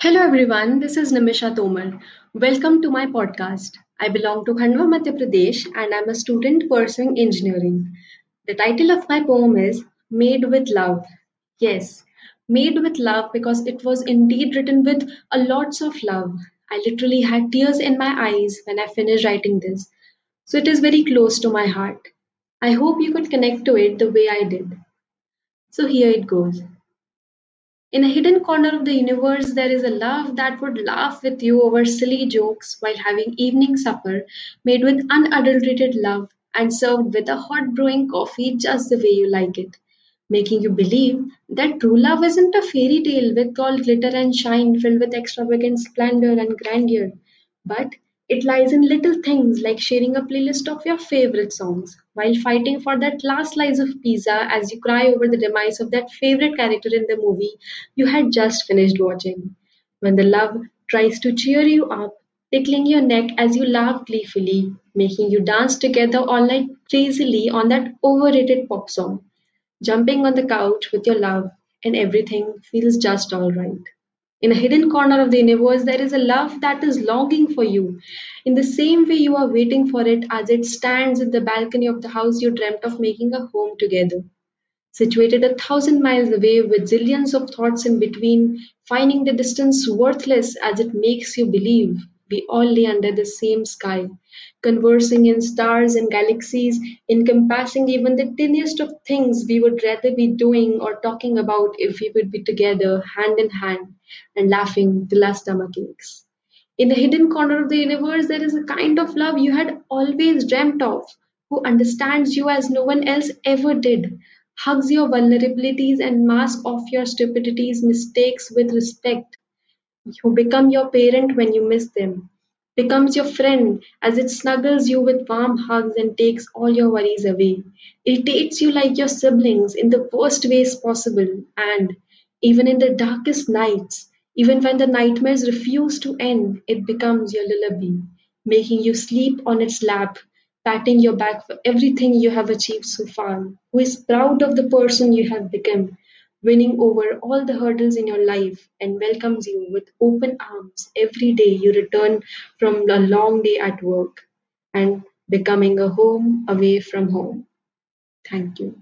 Hello everyone, this is Nimisha Tomar. Welcome to my podcast. I belong to Khandwa, Madhya Pradesh and I'm a student pursuing engineering. The title of my poem is Made with Love. Yes, made with love because it was indeed written with a lots of love. I literally had tears in my eyes when I finished writing this. So it is very close to my heart. I hope you could connect to it the way I did. So here it goes. In a hidden corner of the universe, there is a love that would laugh with you over silly jokes while having evening supper made with unadulterated love and served with a hot brewing coffee just the way you like it, making you believe that true love isn't a fairy tale with all glitter and shine filled with extravagant splendor and grandeur, but it lies in little things like sharing a playlist of your favorite songs while fighting for that last slice of pizza as you cry over the demise of that favorite character in the movie you had just finished watching. When the love tries to cheer you up, tickling your neck as you laugh gleefully, making you dance together all night crazily on that overrated pop song, jumping on the couch with your love, and everything feels just alright. In a hidden corner of the universe, there is a love that is longing for you, in the same way you are waiting for it as it stands in the balcony of the house you dreamt of making a home together. Situated a thousand miles away with zillions of thoughts in between, finding the distance worthless as it makes you believe we all lay under the same sky, conversing in stars and galaxies, encompassing even the tiniest of things we would rather be doing or talking about if we would be together, hand in hand, and laughing till our stomach aches. In the hidden corner of the universe, there is a kind of love you had always dreamt of, who understands you as no one else ever did, hugs your vulnerabilities and masks off your stupidities, mistakes with respect, who become your parent when you miss them, becomes your friend as it snuggles you with warm hugs and takes all your worries away. It takes you like your siblings in the worst ways possible, and even in the darkest nights, even when the nightmares refuse to end, it becomes your lullaby, making you sleep on its lap, patting your back for everything you have achieved so far, who is proud of the person you have become, winning over all the hurdles in your life, and welcomes you with open arms every day you return from a long day at work and becoming a home away from home. Thank you.